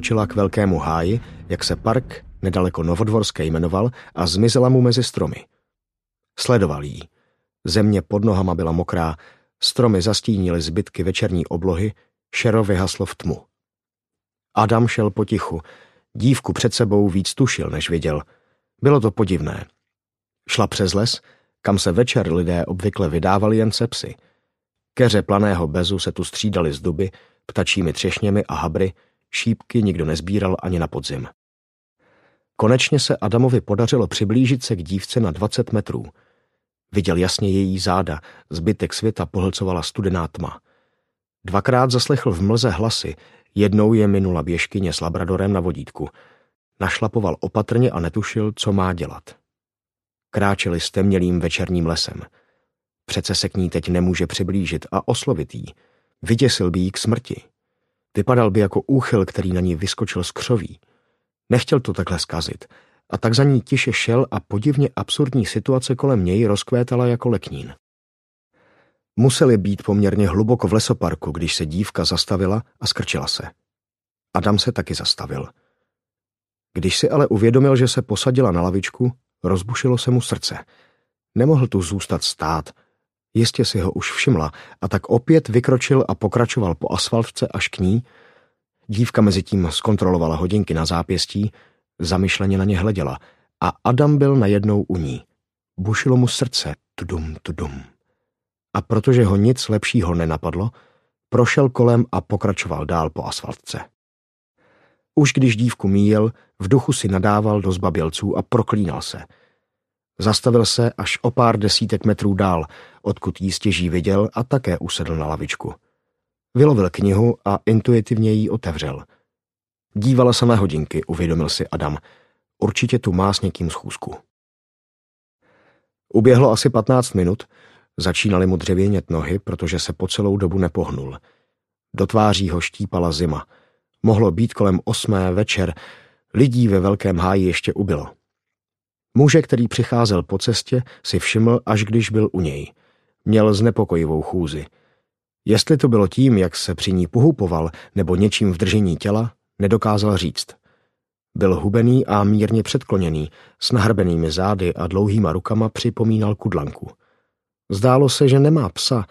odskočila k velkému háji, jak se park nedaleko Novodvorské jmenoval a zmizela mu mezi stromy. Sledoval jí. Země pod nohama byla mokrá, stromy zastínily zbytky večerní oblohy, šero vyhaslo v tmu. Adam šel potichu, dívku před sebou víc tušil, než viděl. Bylo to podivné. Šla přes les, kam se večer lidé obvykle vydávali jen se psy. Keře planého bezu se tu střídali z duby, ptačími třešněmi a habry, šípky nikdo nezbíral ani na podzim. Konečně se Adamovi podařilo přiblížit se k dívce na 20 metrů. Viděl jasně její záda, zbytek světa pohlcovala studená tma. Dvakrát zaslechl v mlze hlasy, jednou je minula běžkyně s labradorem na vodítku. Našlapoval opatrně a netušil, co má dělat. Kráčeli stemnělým večerním lesem. Přece se k ní teď nemůže přiblížit a oslovit jí. Vyděsil by jí k smrti. Vypadal by jako úchyl, který na ní vyskočil z křoví. Nechtěl to takhle zkazit a tak za ní tiše šel a podivně absurdní situace kolem něj rozkvétala jako leknín. Museli být poměrně hluboko v lesoparku, když se dívka zastavila a skrčila se. Adam se taky zastavil. Když si ale uvědomil, že se posadila na lavičku, rozbušilo se mu srdce. Nemohl tu zůstat stát. Jistě si ho už všimla a tak opět vykročil a pokračoval po asfaltce až k ní, Dívka mezi tím zkontrolovala hodinky na zápěstí, zamyšleně na ně hleděla a Adam byl najednou u ní. Bušilo mu srdce, tudum, tudum. A protože ho nic lepšího nenapadlo, prošel kolem a pokračoval dál po asfaltce. Už když dívku míjel, v duchu si nadával do zbabělců a proklínal se. Zastavil se až o pár desítek metrů dál, odkud jí stěží viděl a také usedl na lavičku. Vylovil knihu a intuitivně ji otevřel. Dívala se na hodinky, uvědomil si Adam. Určitě tu má s někým schůzku. Uběhlo asi patnáct minut, začínaly mu dřevěnět nohy, protože se po celou dobu nepohnul. Do tváří ho štípala zima. Mohlo být kolem osmé večer, lidí ve velkém háji ještě ubylo. Muže, který přicházel po cestě, si všiml, až když byl u něj. Měl znepokojivou chůzi – Jestli to bylo tím, jak se při ní pohupoval, nebo něčím v držení těla, nedokázal říct. Byl hubený a mírně předkloněný, s nahrbenými zády a dlouhýma rukama připomínal kudlanku. Zdálo se, že nemá psa,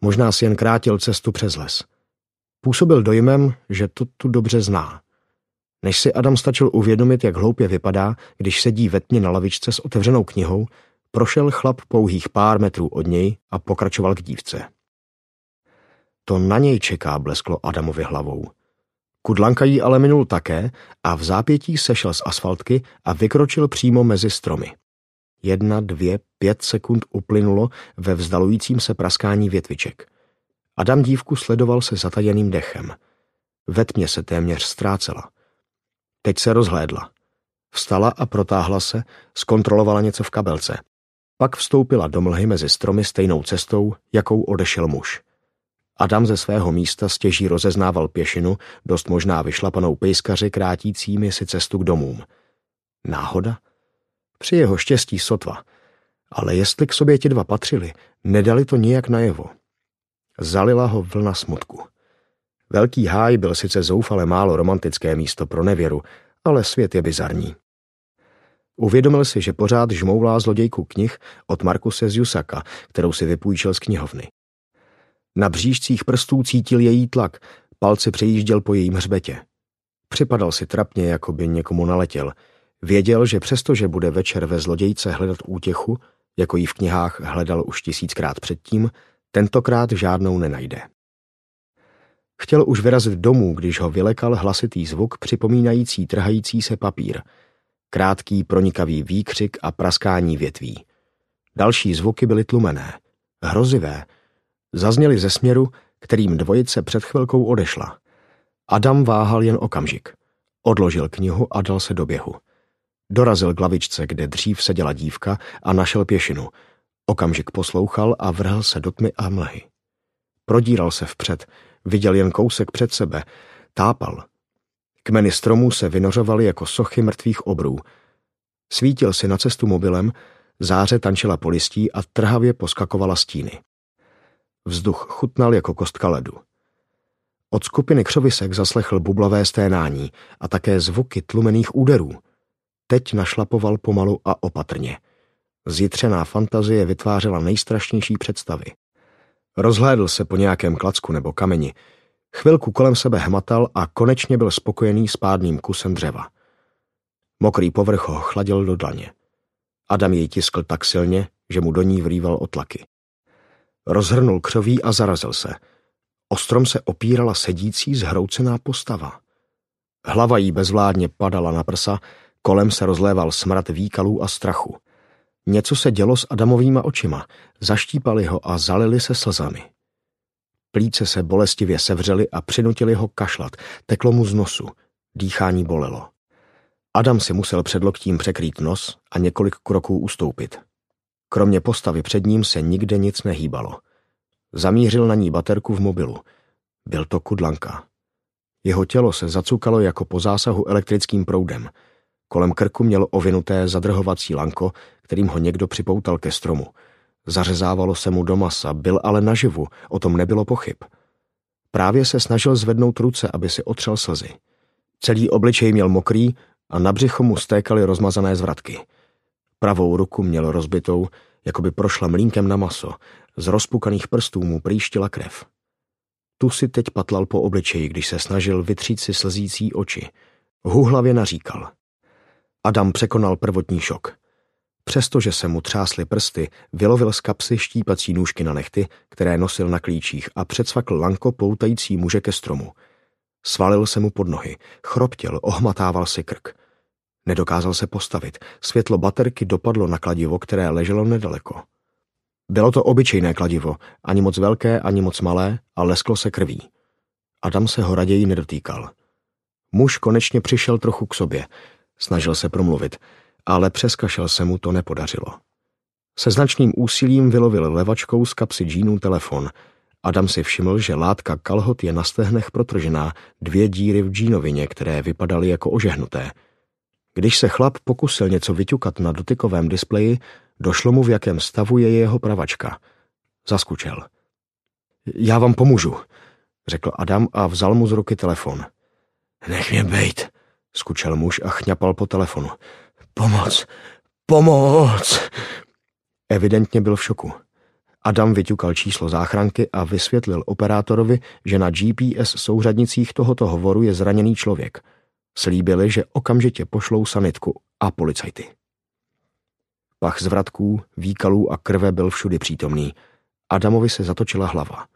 možná si jen krátil cestu přes les. Působil dojmem, že to tu dobře zná. Než si Adam stačil uvědomit, jak hloupě vypadá, když sedí ve tmě na lavičce s otevřenou knihou, prošel chlap pouhých pár metrů od něj a pokračoval k dívce. To na něj čeká, blesklo Adamovi hlavou. Kudlanka jí ale minul také a v zápětí sešel z asfaltky a vykročil přímo mezi stromy. Jedna, dvě, pět sekund uplynulo ve vzdalujícím se praskání větviček. Adam dívku sledoval se zatajeným dechem. Ve tmě se téměř ztrácela. Teď se rozhlédla. Vstala a protáhla se, zkontrolovala něco v kabelce. Pak vstoupila do mlhy mezi stromy stejnou cestou, jakou odešel muž. Adam ze svého místa stěží rozeznával pěšinu, dost možná vyšlapanou pejskaři krátícími si cestu k domům. Náhoda? Při jeho štěstí sotva. Ale jestli k sobě ti dva patřili, nedali to nijak najevo. Zalila ho vlna smutku. Velký háj byl sice zoufale málo romantické místo pro nevěru, ale svět je bizarní. Uvědomil si, že pořád žmoulá zlodějku knih od Markuse z Jusaka, kterou si vypůjčil z knihovny. Na břížcích prstů cítil její tlak, palce přejížděl po jejím hřbetě. Připadal si trapně, jako by někomu naletěl. Věděl, že přestože bude večer ve zlodějce hledat útěchu, jako ji v knihách hledal už tisíckrát předtím, tentokrát žádnou nenajde. Chtěl už vyrazit domů, když ho vylekal hlasitý zvuk připomínající trhající se papír. Krátký pronikavý výkřik a praskání větví. Další zvuky byly tlumené, hrozivé, zazněly ze směru, kterým dvojice před chvilkou odešla. Adam váhal jen okamžik. Odložil knihu a dal se do běhu. Dorazil k lavičce, kde dřív seděla dívka a našel pěšinu. Okamžik poslouchal a vrhl se do tmy a mlhy. Prodíral se vpřed, viděl jen kousek před sebe, tápal. Kmeny stromů se vynořovaly jako sochy mrtvých obrů. Svítil si na cestu mobilem, záře tančila po listí a trhavě poskakovala stíny. Vzduch chutnal jako kostka ledu. Od skupiny křovisek zaslechl bublavé sténání a také zvuky tlumených úderů. Teď našlapoval pomalu a opatrně. Zjitřená fantazie vytvářela nejstrašnější představy. Rozhlédl se po nějakém klacku nebo kameni, chvilku kolem sebe hmatal a konečně byl spokojený s pádným kusem dřeva. Mokrý povrch ho chladil do dlaně. Adam jej tiskl tak silně, že mu do ní vrýval otlaky. Rozhrnul křoví a zarazil se. Ostrom se opírala sedící zhroucená postava. Hlava jí bezvládně padala na prsa, kolem se rozléval smrad výkalů a strachu. Něco se dělo s Adamovýma očima, zaštípali ho a zalili se slzami. Plíce se bolestivě sevřely a přinutili ho kašlat, teklo mu z nosu, dýchání bolelo. Adam si musel před loktím překrýt nos a několik kroků ustoupit. Kromě postavy před ním se nikde nic nehýbalo. Zamířil na ní baterku v mobilu. Byl to kudlanka. Jeho tělo se zacukalo jako po zásahu elektrickým proudem. Kolem krku měl ovinuté zadrhovací lanko, kterým ho někdo připoutal ke stromu. Zařezávalo se mu do masa, byl ale naživu, o tom nebylo pochyb. Právě se snažil zvednout ruce, aby si otřel slzy. Celý obličej měl mokrý a na břicho mu stékaly rozmazané zvratky. Pravou ruku měl rozbitou, jako by prošla mlínkem na maso, z rozpukaných prstů mu prýštila krev. Tu si teď patlal po obličeji, když se snažil vytřít si slzící oči. Huhlavě naříkal. Adam překonal prvotní šok. Přestože se mu třásly prsty, vylovil z kapsy štípací nůžky na nechty, které nosil na klíčích a předsvakl lanko poutající muže ke stromu. Svalil se mu pod nohy, chroptěl, ohmatával si krk. Nedokázal se postavit, světlo baterky dopadlo na kladivo, které leželo nedaleko. Bylo to obyčejné kladivo, ani moc velké, ani moc malé, a lesklo se krví. Adam se ho raději nedotýkal. Muž konečně přišel trochu k sobě. Snažil se promluvit, ale přeskašel se mu to nepodařilo. Se značným úsilím vylovil levačkou z kapsy džínů telefon. Adam si všiml, že látka kalhot je na stehnech protržená, dvě díry v džínovině, které vypadaly jako ožehnuté. Když se chlap pokusil něco vyťukat na dotykovém displeji, došlo mu, v jakém stavu je jeho pravačka. Zaskučel. Já vám pomůžu, řekl Adam a vzal mu z ruky telefon. Nech mě bejt, skučel muž a chňapal po telefonu. Pomoc, pomoc. Evidentně byl v šoku. Adam vyťukal číslo záchranky a vysvětlil operátorovi, že na GPS souřadnicích tohoto hovoru je zraněný člověk. Slíbili, že okamžitě pošlou sanitku a policajty. Pach zvratků, výkalů a krve byl všudy přítomný. Adamovi se zatočila hlava.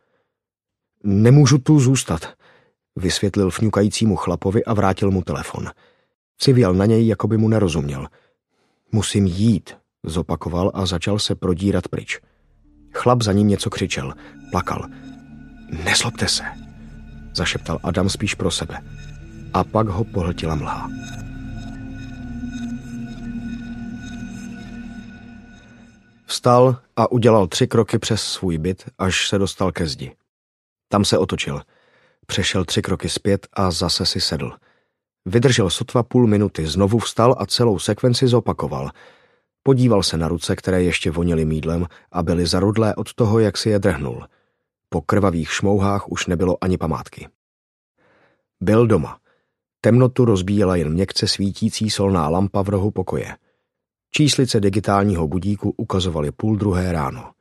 Nemůžu tu zůstat, vysvětlil fňukajícímu chlapovi a vrátil mu telefon. Civěl na něj, jako by mu nerozuměl. Musím jít, zopakoval a začal se prodírat pryč. Chlap za ním něco křičel, plakal. Neslobte se, zašeptal Adam spíš pro sebe. A pak ho pohltila mlha. Vstal a udělal tři kroky přes svůj byt, až se dostal ke zdi. Tam se otočil. Přešel tři kroky zpět a zase si sedl. Vydržel sotva půl minuty, znovu vstal a celou sekvenci zopakoval. Podíval se na ruce, které ještě vonily mídlem a byly zarudlé od toho, jak si je drhnul. Po krvavých šmouhách už nebylo ani památky. Byl doma. Temnotu rozbíjela jen měkce svítící solná lampa v rohu pokoje. Číslice digitálního budíku ukazovaly půl druhé ráno.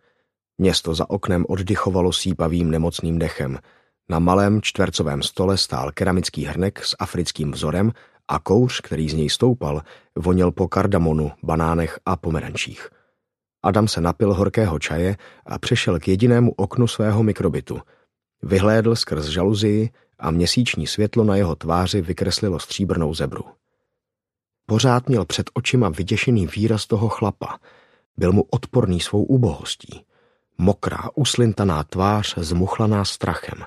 Město za oknem oddychovalo sípavým nemocným dechem. Na malém čtvercovém stole stál keramický hrnek s africkým vzorem a kouř, který z něj stoupal, voněl po kardamonu, banánech a pomerančích. Adam se napil horkého čaje a přešel k jedinému oknu svého mikrobitu. Vyhlédl skrz žaluzii a měsíční světlo na jeho tváři vykreslilo stříbrnou zebru. Pořád měl před očima vyděšený výraz toho chlapa. Byl mu odporný svou úbohostí. Mokrá, uslintaná tvář, zmuchlaná strachem.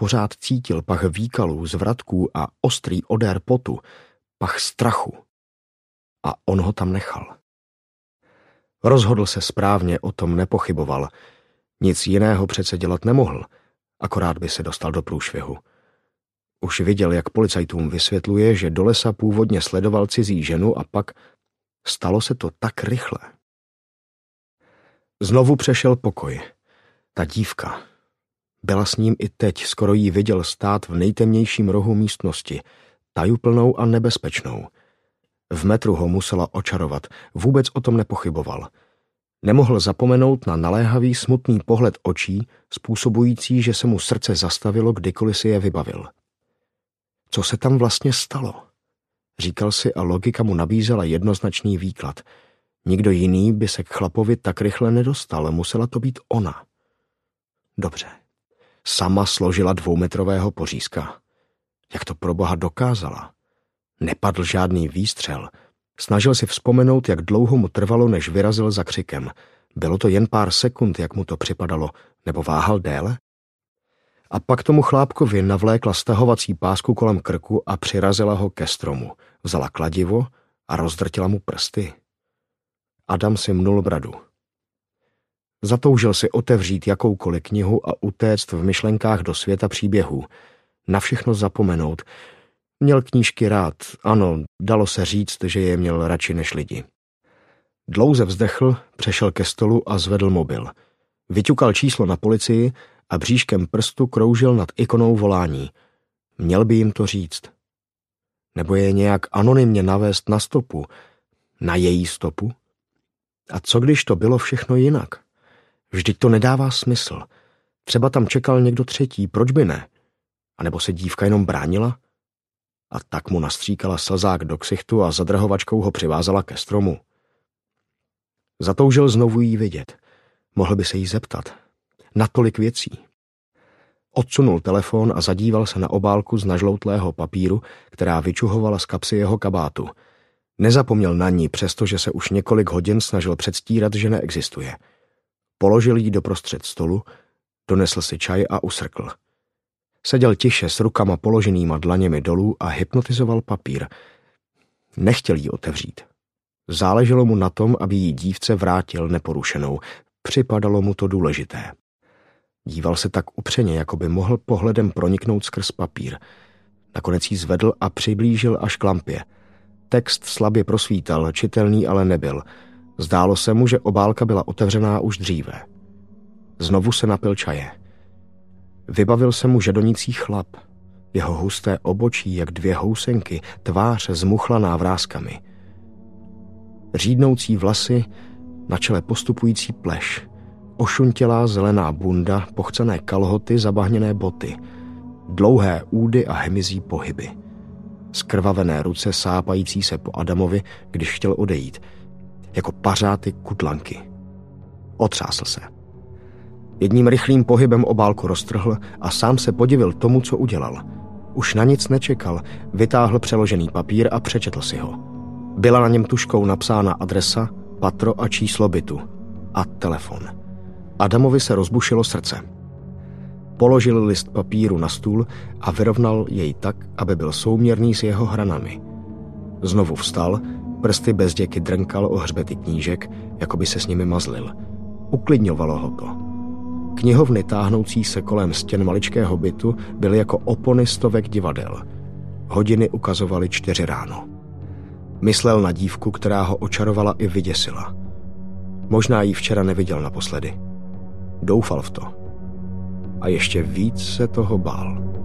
Pořád cítil pach výkalů, zvratků a ostrý odér potu, pach strachu. A on ho tam nechal. Rozhodl se správně, o tom nepochyboval. Nic jiného přece dělat nemohl, akorát by se dostal do průšvihu. Už viděl, jak policajtům vysvětluje, že do lesa původně sledoval cizí ženu a pak stalo se to tak rychle. Znovu přešel pokoj. Ta dívka. Byla s ním i teď, skoro jí viděl stát v nejtemnějším rohu místnosti, tajuplnou a nebezpečnou. V metru ho musela očarovat, vůbec o tom nepochyboval. Nemohl zapomenout na naléhavý smutný pohled očí, způsobující, že se mu srdce zastavilo, kdykoliv si je vybavil. Co se tam vlastně stalo? Říkal si a logika mu nabízela jednoznačný výklad. Nikdo jiný by se k chlapovi tak rychle nedostal, musela to být ona. Dobře. Sama složila dvoumetrového pořízka. Jak to pro boha dokázala? Nepadl žádný výstřel. Snažil si vzpomenout, jak dlouho mu trvalo, než vyrazil za křikem. Bylo to jen pár sekund, jak mu to připadalo, nebo váhal déle? A pak tomu chlápkovi navlékla stahovací pásku kolem krku a přirazila ho ke stromu. Vzala kladivo a rozdrtila mu prsty. Adam si mnul bradu. Zatoužil si otevřít jakoukoliv knihu a utéct v myšlenkách do světa příběhů. Na všechno zapomenout. Měl knížky rád, ano, dalo se říct, že je měl radši než lidi. Dlouze vzdechl, přešel ke stolu a zvedl mobil. Vyťukal číslo na policii a bříškem prstu kroužil nad ikonou volání. Měl by jim to říct. Nebo je nějak anonymně navést na stopu, na její stopu? A co když to bylo všechno jinak? Vždyť to nedává smysl. Třeba tam čekal někdo třetí, proč by ne? A nebo se dívka jenom bránila? A tak mu nastříkala slzák do ksichtu a zadrhovačkou ho přivázala ke stromu. Zatoužil znovu jí vidět. Mohl by se jí zeptat. Na tolik věcí. Odsunul telefon a zadíval se na obálku z nažloutlého papíru, která vyčuhovala z kapsy jeho kabátu. Nezapomněl na ní, přestože se už několik hodin snažil předstírat, že neexistuje. Položil jí doprostřed stolu, donesl si čaj a usrkl. Seděl tiše s rukama položenýma dlaněmi dolů a hypnotizoval papír. Nechtěl jí otevřít. Záleželo mu na tom, aby jí dívce vrátil neporušenou. Připadalo mu to důležité. Díval se tak upřeně, jako by mohl pohledem proniknout skrz papír. Nakonec jí zvedl a přiblížil až k lampě. Text slabě prosvítal, čitelný ale nebyl. Zdálo se mu, že obálka byla otevřená už dříve. Znovu se napil čaje. Vybavil se mu žadonící chlap. Jeho husté obočí, jak dvě housenky, tvář zmuchlaná vrázkami. Řídnoucí vlasy, na čele postupující pleš, ošuntělá zelená bunda, pochcené kalhoty, zabahněné boty, dlouhé údy a hemizí pohyby. Skrvavené ruce sápající se po Adamovi, když chtěl odejít, jako pařáty kutlanky. Otřásl se. Jedním rychlým pohybem obálku roztrhl a sám se podivil tomu, co udělal. Už na nic nečekal, vytáhl přeložený papír a přečetl si ho. Byla na něm tuškou napsána adresa, patro a číslo bytu. A telefon. Adamovi se rozbušilo srdce. Položil list papíru na stůl a vyrovnal jej tak, aby byl souměrný s jeho hranami. Znovu vstal, prsty bez děky drnkal o hřbety knížek, jako by se s nimi mazlil. Uklidňovalo ho to. Knihovny táhnoucí se kolem stěn maličkého bytu byly jako opony stovek divadel. Hodiny ukazovaly čtyři ráno. Myslel na dívku, která ho očarovala i vyděsila. Možná ji včera neviděl naposledy. Doufal v to. A ještě víc se toho bál.